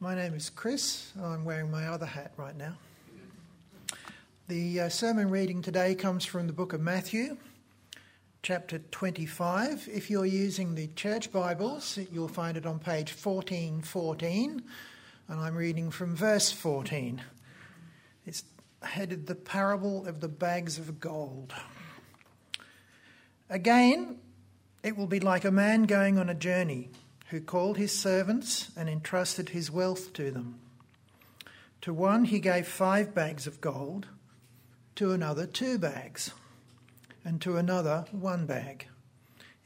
My name is Chris. I'm wearing my other hat right now. The uh, sermon reading today comes from the book of Matthew, chapter 25. If you're using the church Bibles, you'll find it on page 1414, and I'm reading from verse 14. It's headed The Parable of the Bags of Gold. Again, it will be like a man going on a journey who called his servants and entrusted his wealth to them. To one he gave five bags of gold, to another two bags, and to another one bag,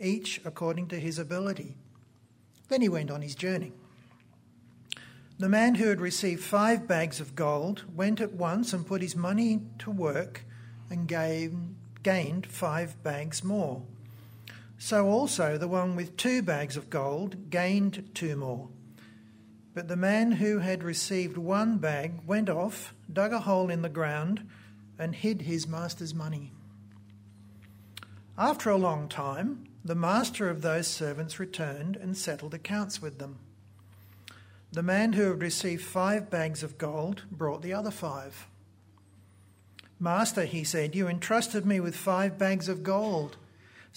each according to his ability. Then he went on his journey. The man who had received five bags of gold went at once and put his money to work and gave, gained five bags more. So also the one with two bags of gold gained two more. But the man who had received one bag went off, dug a hole in the ground, and hid his master's money. After a long time, the master of those servants returned and settled accounts with them. The man who had received five bags of gold brought the other five. Master, he said, you entrusted me with five bags of gold.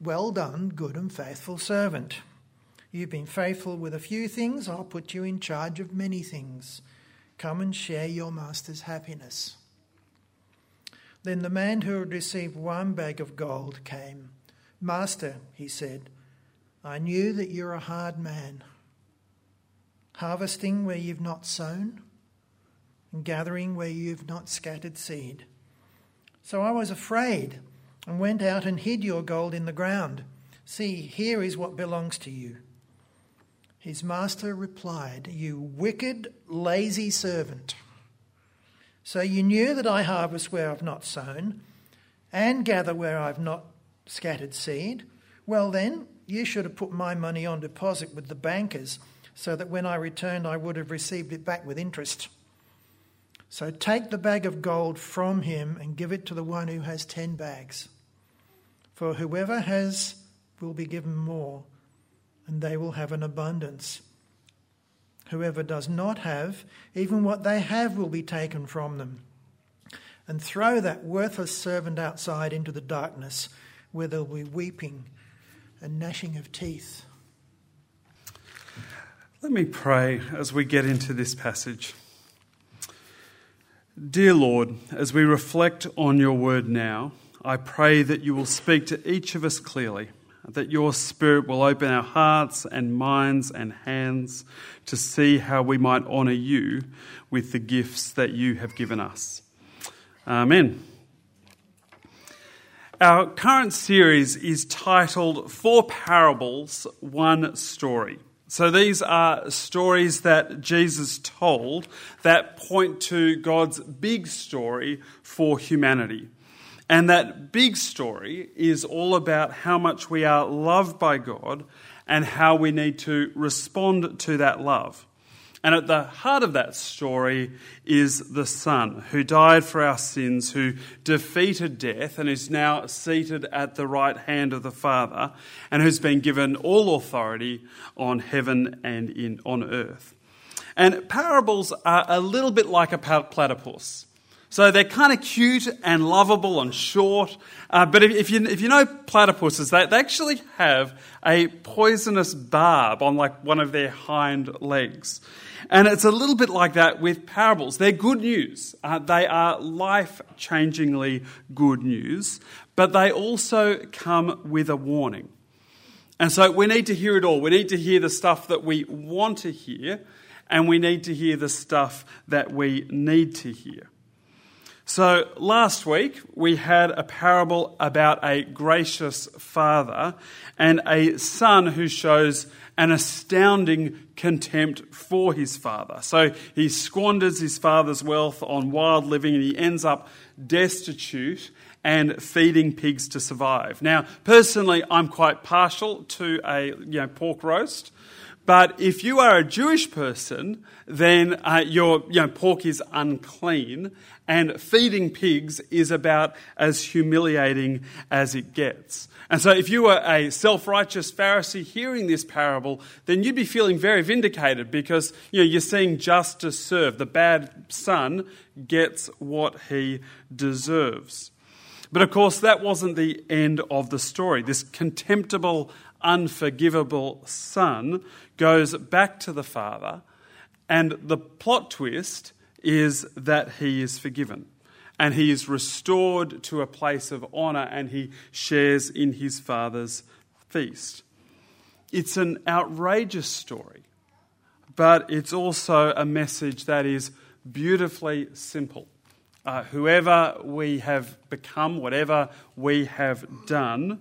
well done, good and faithful servant. You've been faithful with a few things, I'll put you in charge of many things. Come and share your master's happiness. Then the man who had received one bag of gold came. Master, he said, I knew that you're a hard man, harvesting where you've not sown, and gathering where you've not scattered seed. So I was afraid and went out and hid your gold in the ground. See, here is what belongs to you. His master replied, You wicked, lazy servant. So you knew that I harvest where I've not sown, and gather where I've not scattered seed. Well, then, you should have put my money on deposit with the bankers, so that when I returned, I would have received it back with interest. So take the bag of gold from him and give it to the one who has ten bags. For whoever has will be given more, and they will have an abundance. Whoever does not have, even what they have will be taken from them. And throw that worthless servant outside into the darkness, where there will be weeping and gnashing of teeth. Let me pray as we get into this passage. Dear Lord, as we reflect on your word now, I pray that you will speak to each of us clearly, that your Spirit will open our hearts and minds and hands to see how we might honour you with the gifts that you have given us. Amen. Our current series is titled Four Parables, One Story. So these are stories that Jesus told that point to God's big story for humanity. And that big story is all about how much we are loved by God and how we need to respond to that love. And at the heart of that story is the Son who died for our sins, who defeated death and is now seated at the right hand of the Father, and who's been given all authority on heaven and in, on earth. And parables are a little bit like a platypus. So they're kind of cute and lovable and short. Uh, but if, if, you, if you know platypuses, they, they actually have a poisonous barb on like one of their hind legs. And it's a little bit like that with parables. They're good news. Uh, they are life changingly good news, but they also come with a warning. And so we need to hear it all. We need to hear the stuff that we want to hear, and we need to hear the stuff that we need to hear. So, last week we had a parable about a gracious father and a son who shows an astounding contempt for his father. So he squanders his father's wealth on wild living and he ends up destitute and feeding pigs to survive. Now, personally, I'm quite partial to a you know, pork roast. But if you are a Jewish person, then uh, your you know, pork is unclean, and feeding pigs is about as humiliating as it gets. And so, if you were a self righteous Pharisee hearing this parable, then you'd be feeling very vindicated because you know, you're seeing justice served. The bad son gets what he deserves. But of course, that wasn't the end of the story. This contemptible, unforgivable son goes back to the Father, and the plot twist is that he is forgiven. And he is restored to a place of honour and he shares in his Father's feast. It's an outrageous story, but it's also a message that is beautifully simple. Uh, whoever we have become, whatever we have done,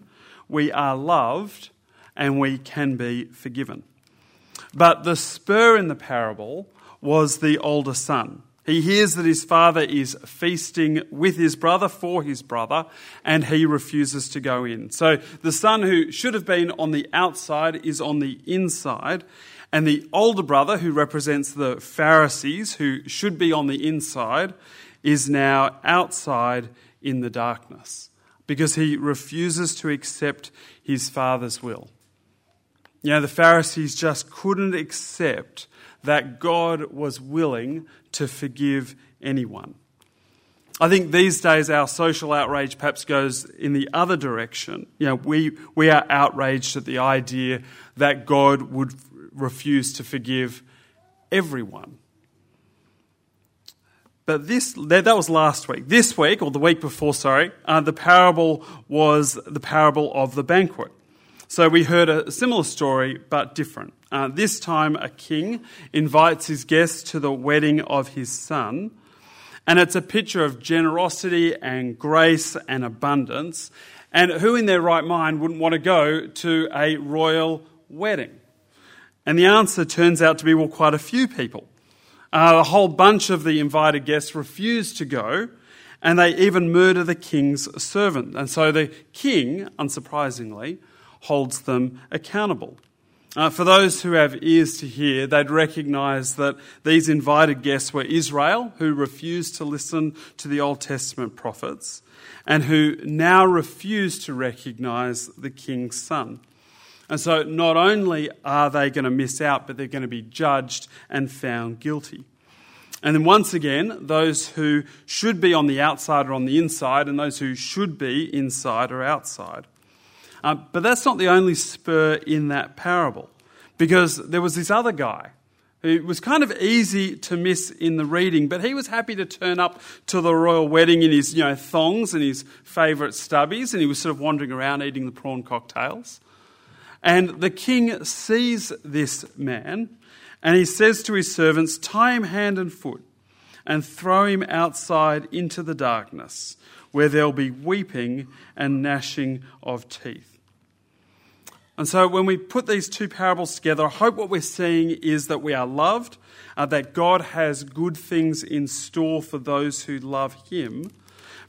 we are loved and we can be forgiven. But the spur in the parable was the older son. He hears that his father is feasting with his brother for his brother, and he refuses to go in. So the son who should have been on the outside is on the inside, and the older brother, who represents the Pharisees, who should be on the inside, is now outside in the darkness because he refuses to accept his father's will. You know, the Pharisees just couldn't accept that God was willing to forgive anyone. I think these days our social outrage perhaps goes in the other direction. You know, we, we are outraged at the idea that God would refuse to forgive everyone. But this, that was last week. This week, or the week before, sorry, uh, the parable was the parable of the banquet. So we heard a similar story, but different. Uh, this time, a king invites his guests to the wedding of his son. And it's a picture of generosity and grace and abundance. And who in their right mind wouldn't want to go to a royal wedding? And the answer turns out to be well, quite a few people. Uh, a whole bunch of the invited guests refuse to go, and they even murder the king's servant. And so the king, unsurprisingly, holds them accountable. Uh, for those who have ears to hear, they'd recognize that these invited guests were Israel, who refused to listen to the Old Testament prophets, and who now refuse to recognize the king's son. And so not only are they going to miss out, but they're going to be judged and found guilty. And then once again, those who should be on the outside are on the inside, and those who should be inside are outside. Uh, but that's not the only spur in that parable, because there was this other guy who was kind of easy to miss in the reading, but he was happy to turn up to the royal wedding in his you know, thongs and his favourite stubbies, and he was sort of wandering around eating the prawn cocktails. And the king sees this man, and he says to his servants, Tie him hand and foot, and throw him outside into the darkness, where there'll be weeping and gnashing of teeth. And so when we put these two parables together, I hope what we're seeing is that we are loved, uh, that God has good things in store for those who love Him,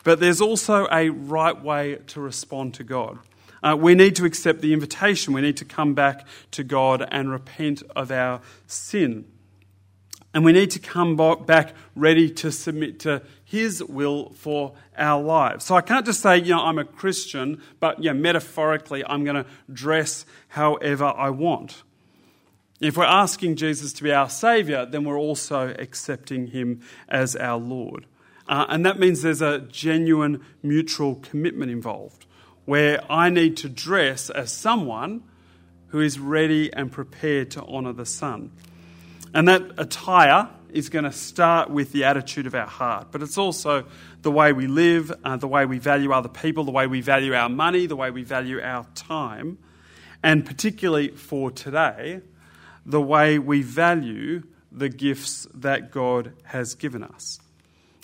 but there's also a right way to respond to God. Uh, we need to accept the invitation. We need to come back to God and repent of our sin. And we need to come back ready to submit to His will for our lives. So I can't just say, you know, I'm a Christian, but know, metaphorically, I'm going to dress however I want. If we're asking Jesus to be our Saviour, then we're also accepting Him as our Lord. Uh, and that means there's a genuine mutual commitment involved, where I need to dress as someone who is ready and prepared to honour the Son. And that attire is going to start with the attitude of our heart, but it's also the way we live, uh, the way we value other people, the way we value our money, the way we value our time, and particularly for today, the way we value the gifts that God has given us.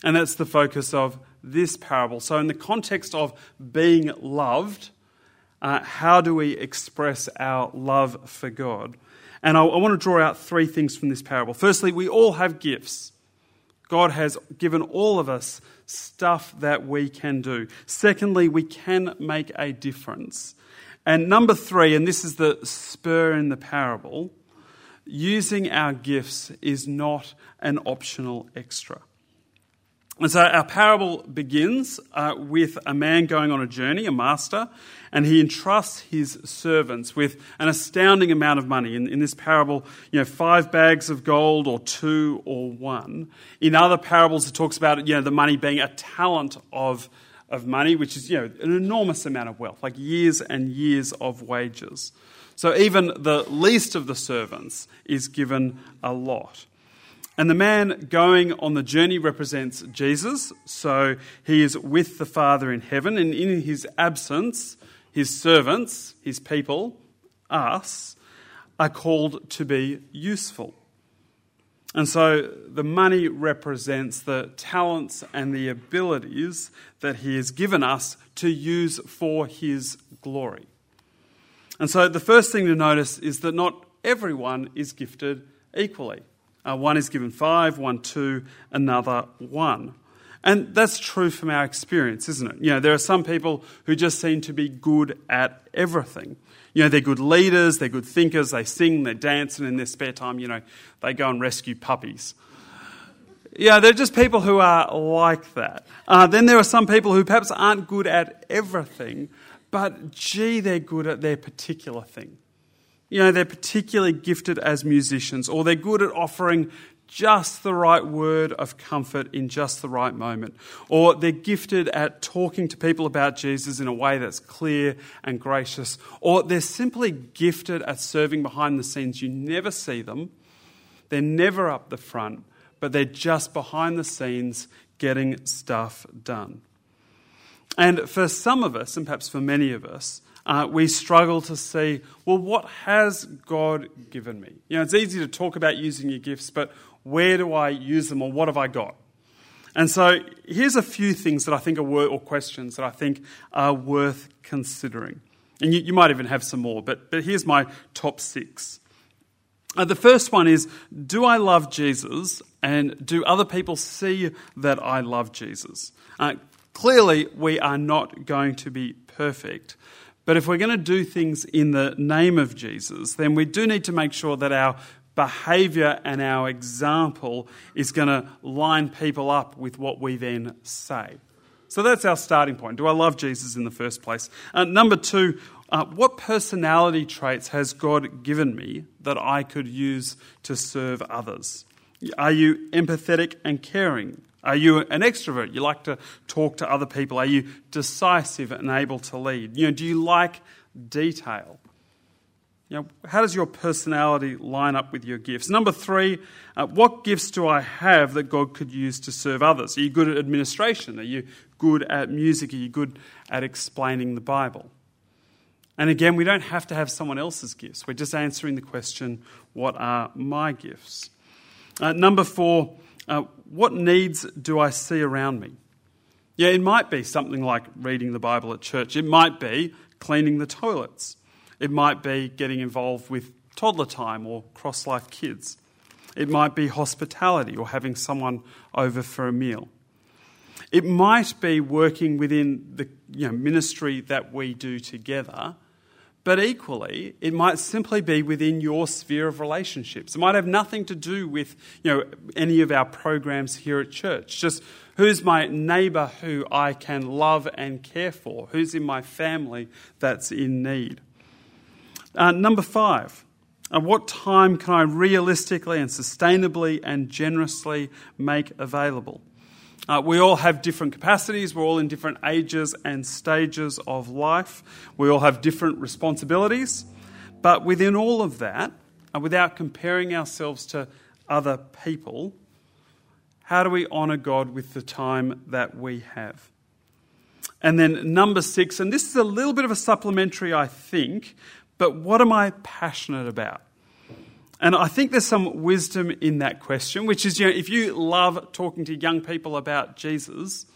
And that's the focus of this parable. So, in the context of being loved, uh, how do we express our love for God? And I, I want to draw out three things from this parable. Firstly, we all have gifts. God has given all of us stuff that we can do. Secondly, we can make a difference. And number three, and this is the spur in the parable, using our gifts is not an optional extra. And so our parable begins uh, with a man going on a journey, a master, and he entrusts his servants with an astounding amount of money. In, in this parable, you know, five bags of gold or two or one. In other parables, it talks about you know, the money being a talent of, of money, which is you know, an enormous amount of wealth, like years and years of wages. So even the least of the servants is given a lot. And the man going on the journey represents Jesus. So he is with the Father in heaven, and in his absence, his servants, his people, us, are called to be useful. And so the money represents the talents and the abilities that he has given us to use for his glory. And so the first thing to notice is that not everyone is gifted equally. Uh, one is given five, one two, another one. And that's true from our experience, isn't it? You know, there are some people who just seem to be good at everything. You know, they're good leaders, they're good thinkers, they sing, they dance, and in their spare time, you know, they go and rescue puppies. Yeah, they're just people who are like that. Uh, then there are some people who perhaps aren't good at everything, but gee, they're good at their particular thing you know, they're particularly gifted as musicians, or they're good at offering just the right word of comfort in just the right moment, or they're gifted at talking to people about Jesus in a way that's clear and gracious, or they're simply gifted at serving behind the scenes. You never see them, they're never up the front, but they're just behind the scenes getting stuff done. And for some of us, and perhaps for many of us, uh, we struggle to see, well, what has God given me? You know, it's easy to talk about using your gifts, but where do I use them or what have I got? And so here's a few things that I think are worth, or questions that I think are worth considering. And you, you might even have some more, but, but here's my top six. Uh, the first one is Do I love Jesus and do other people see that I love Jesus? Uh, clearly, we are not going to be perfect, but if we're going to do things in the name of Jesus, then we do need to make sure that our behavior and our example is going to line people up with what we then say. So that's our starting point. Do I love Jesus in the first place? Uh, number two, uh, what personality traits has God given me that I could use to serve others? Are you empathetic and caring? Are you an extrovert? You like to talk to other people? Are you decisive and able to lead? You know, do you like detail? You know, how does your personality line up with your gifts? Number three, uh, what gifts do I have that God could use to serve others? Are you good at administration? Are you good at music? Are you good at explaining the Bible? And again, we don't have to have someone else's gifts. We're just answering the question, what are my gifts? Uh, number four, uh, what needs do I see around me? Yeah, it might be something like reading the Bible at church. It might be cleaning the toilets. It might be getting involved with toddler time or cross life kids. It might be hospitality or having someone over for a meal. It might be working within the you know, ministry that we do together but equally, it might simply be within your sphere of relationships. It might have nothing to do with you know, any of our programs here at church. Just who's my neighbour who I can love and care for? Who's in my family that's in need? Uh, number five, at what time can I realistically and sustainably and generously make available? Uh, we all have different capacities. We're all in different ages and stages of life. We all have different responsibilities. But within all of that, and without comparing ourselves to other people, how do we honour God with the time that we have? And then number six, and this is a little bit of a supplementary, I think, but what am I passionate about? And I think there's some wisdom in that question, which is you know, if you love talking to young people about Jesus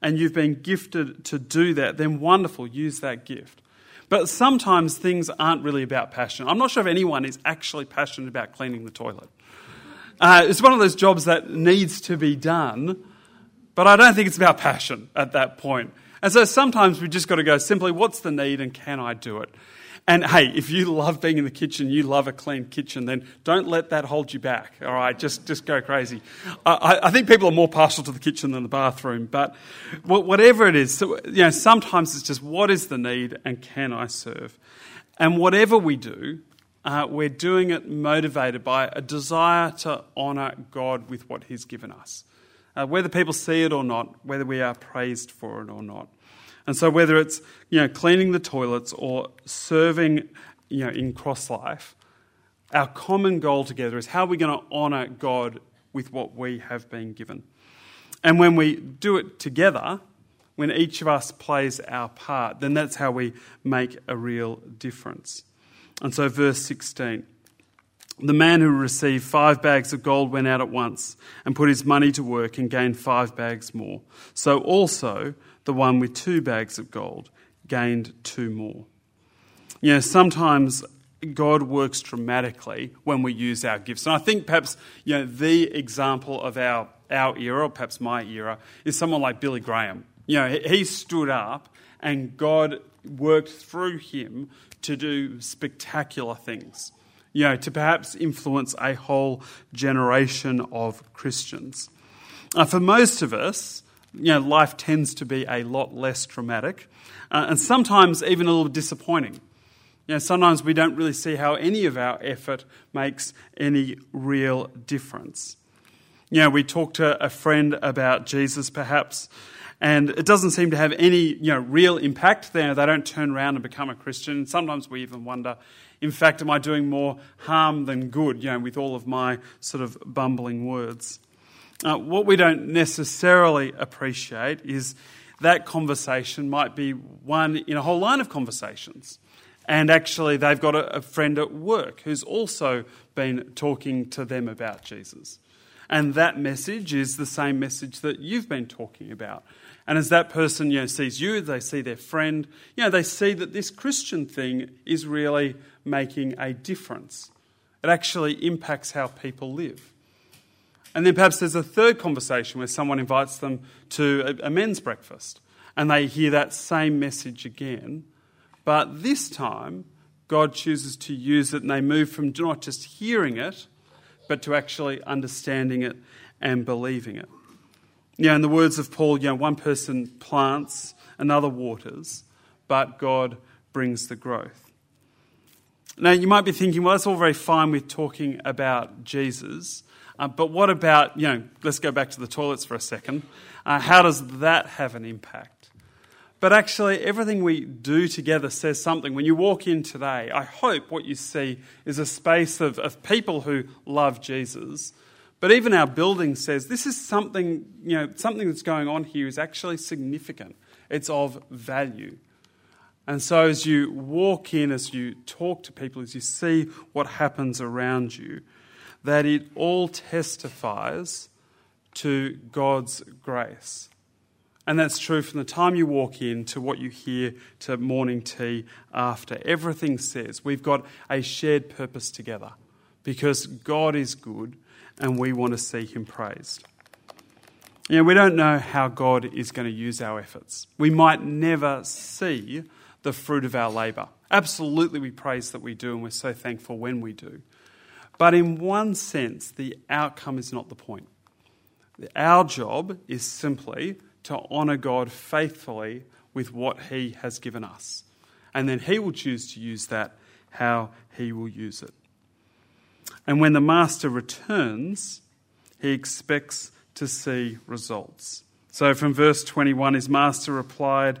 and you've been gifted to do that, then wonderful, use that gift. But sometimes things aren't really about passion. I'm not sure if anyone is actually passionate about cleaning the toilet. Uh, it's one of those jobs that needs to be done, but I don't think it's about passion at that point. And so sometimes we just got to go simply, what's the need and can I do it? And hey, if you love being in the kitchen, you love a clean kitchen, then don't let that hold you back. All right, just just go crazy. I, I think people are more partial to the kitchen than the bathroom, but whatever it is, so, you know, sometimes it's just what is the need and can I serve? And whatever we do, uh, we're doing it motivated by a desire to honour God with what He's given us, uh, whether people see it or not, whether we are praised for it or not. And so, whether it's you know cleaning the toilets or serving you know in cross life, our common goal together is how are we going to honour God with what we have been given. And when we do it together, when each of us plays our part, then that's how we make a real difference. And so, verse 16 the man who received five bags of gold went out at once and put his money to work and gained five bags more. So also the one with two bags of gold gained two more. You know, sometimes God works dramatically when we use our gifts. And I think perhaps, you know, the example of our, our era, or perhaps my era, is someone like Billy Graham. You know, he stood up and God worked through him to do spectacular things. You know, to perhaps influence a whole generation of Christians. Uh, for most of us, you know, life tends to be a lot less dramatic uh, and sometimes even a little disappointing. You know, sometimes we don't really see how any of our effort makes any real difference. You know, we talk to a friend about Jesus perhaps, and it doesn't seem to have any you know, real impact there. They don't turn around and become a Christian. Sometimes we even wonder, in fact, am I doing more harm than good, you know, with all of my sort of bumbling words? Uh, what we don't necessarily appreciate is that conversation might be one in a whole line of conversations. And actually, they've got a, a friend at work who's also been talking to them about Jesus. And that message is the same message that you've been talking about. And as that person you know, sees you, they see their friend, you know, they see that this Christian thing is really making a difference. It actually impacts how people live. And then perhaps there's a third conversation where someone invites them to a, a men's breakfast and they hear that same message again. But this time, God chooses to use it and they move from not just hearing it, but to actually understanding it and believing it. Know, in the words of Paul, you know, one person plants, another waters, but God brings the growth. Now, you might be thinking, well, that's all very fine with talking about Jesus, uh, but what about, you know, let's go back to the toilets for a second. Uh, how does that have an impact? But actually, everything we do together says something. When you walk in today, I hope what you see is a space of, of people who love Jesus. But even our building says this is something, you know, something that's going on here is actually significant. It's of value. And so, as you walk in, as you talk to people, as you see what happens around you, that it all testifies to God's grace. And that's true from the time you walk in to what you hear to morning tea after. Everything says we've got a shared purpose together because God is good and we want to see Him praised. You know, we don't know how God is going to use our efforts. We might never see the fruit of our labour. Absolutely, we praise that we do, and we're so thankful when we do. But in one sense, the outcome is not the point. Our job is simply to honour God faithfully with what He has given us. And then He will choose to use that how He will use it. And when the Master returns, He expects to see results. So from verse 21, his master replied,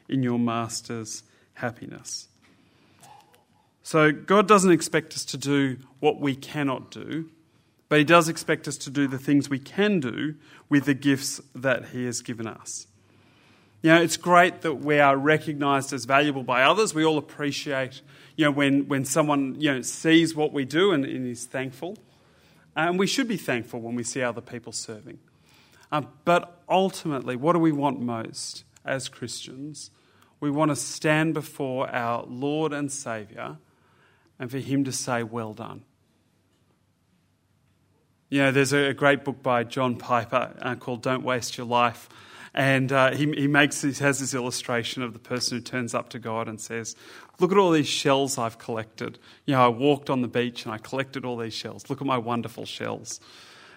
in your master's happiness. So God doesn't expect us to do what we cannot do, but He does expect us to do the things we can do with the gifts that He has given us. You know, it's great that we are recognized as valuable by others. We all appreciate, you know, when, when someone, you know, sees what we do and, and is thankful. And we should be thankful when we see other people serving. Uh, but ultimately, what do we want most as Christians? We want to stand before our Lord and Saviour and for Him to say, Well done. You know, there's a great book by John Piper uh, called Don't Waste Your Life. And uh, he, he, makes, he has this illustration of the person who turns up to God and says, Look at all these shells I've collected. You know, I walked on the beach and I collected all these shells. Look at my wonderful shells.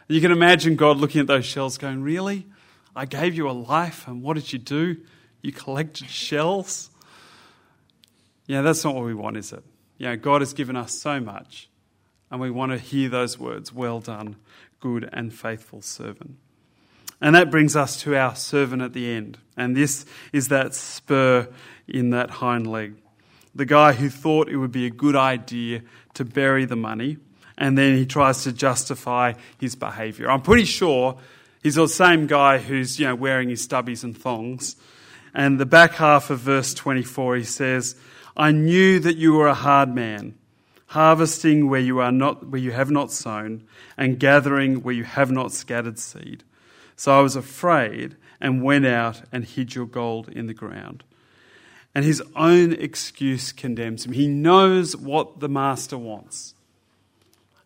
You can imagine God looking at those shells going, Really? I gave you a life, and what did you do? You collected shells? Yeah, that's not what we want, is it? You know, God has given us so much, and we want to hear those words, Well done, good and faithful servant. And that brings us to our servant at the end. And this is that spur in that hind leg. The guy who thought it would be a good idea to bury the money, and then he tries to justify his behavior. I'm pretty sure he's the same guy who's you know, wearing his stubbies and thongs. And the back half of verse 24, he says, I knew that you were a hard man, harvesting where you, are not, where you have not sown, and gathering where you have not scattered seed. So I was afraid and went out and hid your gold in the ground. And his own excuse condemns him. He knows what the master wants,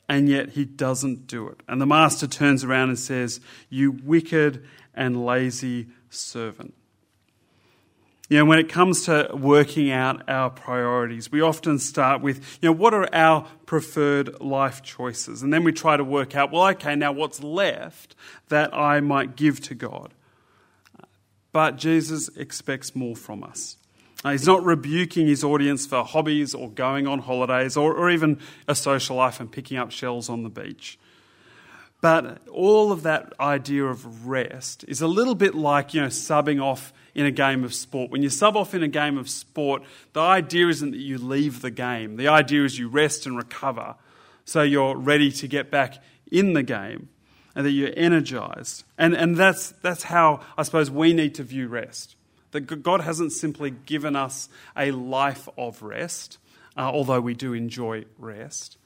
and yet he doesn't do it. And the master turns around and says, You wicked and lazy servant. You know, when it comes to working out our priorities, we often start with, you know, what are our preferred life choices? And then we try to work out, well, okay, now what's left that I might give to God? But Jesus expects more from us. Uh, he's not rebuking his audience for hobbies or going on holidays or, or even a social life and picking up shells on the beach. But all of that idea of rest is a little bit like, you know, subbing off in a game of sport. When you sub off in a game of sport, the idea isn't that you leave the game. The idea is you rest and recover so you're ready to get back in the game and that you're energized. And, and that's, that's how I suppose we need to view rest. That God hasn't simply given us a life of rest, uh, although we do enjoy rest,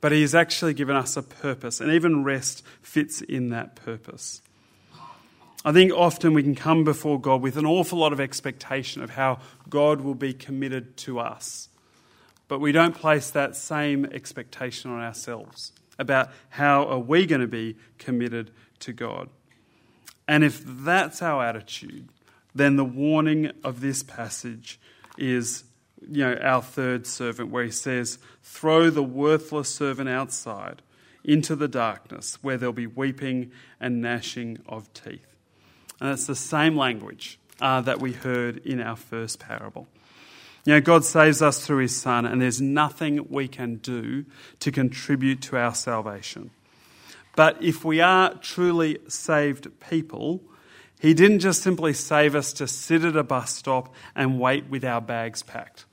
but He has actually given us a purpose, and even rest fits in that purpose. I think often we can come before God with an awful lot of expectation of how God will be committed to us. But we don't place that same expectation on ourselves about how are we going to be committed to God. And if that's our attitude, then the warning of this passage is you know our third servant where he says throw the worthless servant outside into the darkness where there'll be weeping and gnashing of teeth and it's the same language uh, that we heard in our first parable. You know, God saves us through his Son, and there's nothing we can do to contribute to our salvation. But if we are truly saved people, he didn't just simply save us to sit at a bus stop and wait with our bags packed.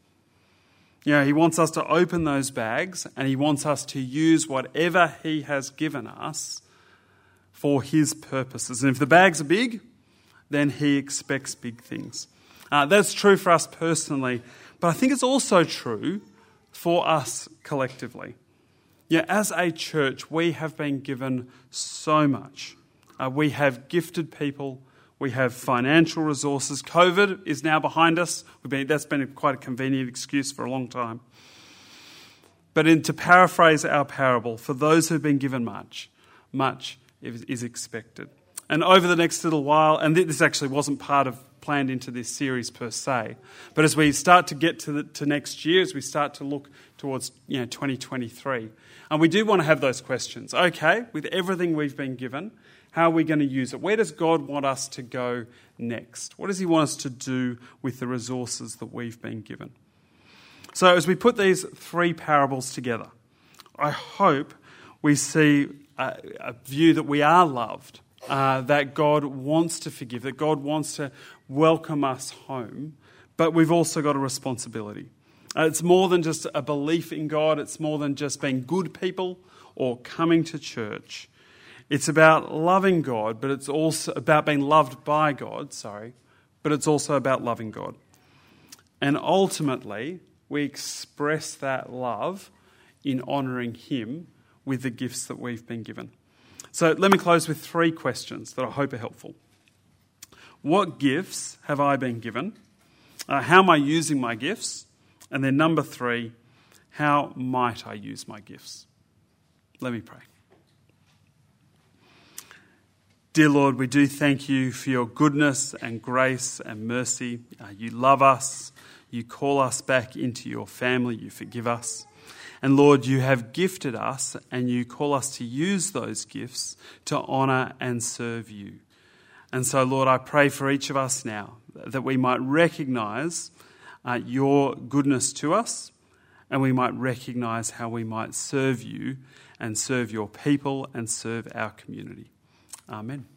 You know, he wants us to open those bags and he wants us to use whatever he has given us for his purposes. And if the bags are big, then he expects big things. Uh, that's true for us personally, but I think it's also true for us collectively. Yeah, as a church, we have been given so much. Uh, we have gifted people. We have financial resources. COVID is now behind us. Been, that's been quite a convenient excuse for a long time. But in, to paraphrase our parable, for those who've been given much, much is expected. And over the next little while, and this actually wasn't part of planned into this series per se, but as we start to get to, the, to next year, as we start to look towards you know, 2023, and we do want to have those questions. Okay, with everything we've been given, how are we going to use it? Where does God want us to go next? What does He want us to do with the resources that we've been given? So, as we put these three parables together, I hope we see a, a view that we are loved uh, that God wants to forgive, that God wants to welcome us home, but we've also got a responsibility. Uh, it's more than just a belief in God, it's more than just being good people or coming to church. It's about loving God, but it's also about being loved by God, sorry, but it's also about loving God. And ultimately, we express that love in honouring Him with the gifts that we've been given. So let me close with three questions that I hope are helpful. What gifts have I been given? Uh, how am I using my gifts? And then, number three, how might I use my gifts? Let me pray. Dear Lord, we do thank you for your goodness and grace and mercy. Uh, you love us. You call us back into your family. You forgive us. And Lord, you have gifted us and you call us to use those gifts to honour and serve you. And so, Lord, I pray for each of us now that we might recognise uh, your goodness to us and we might recognise how we might serve you and serve your people and serve our community. Amen.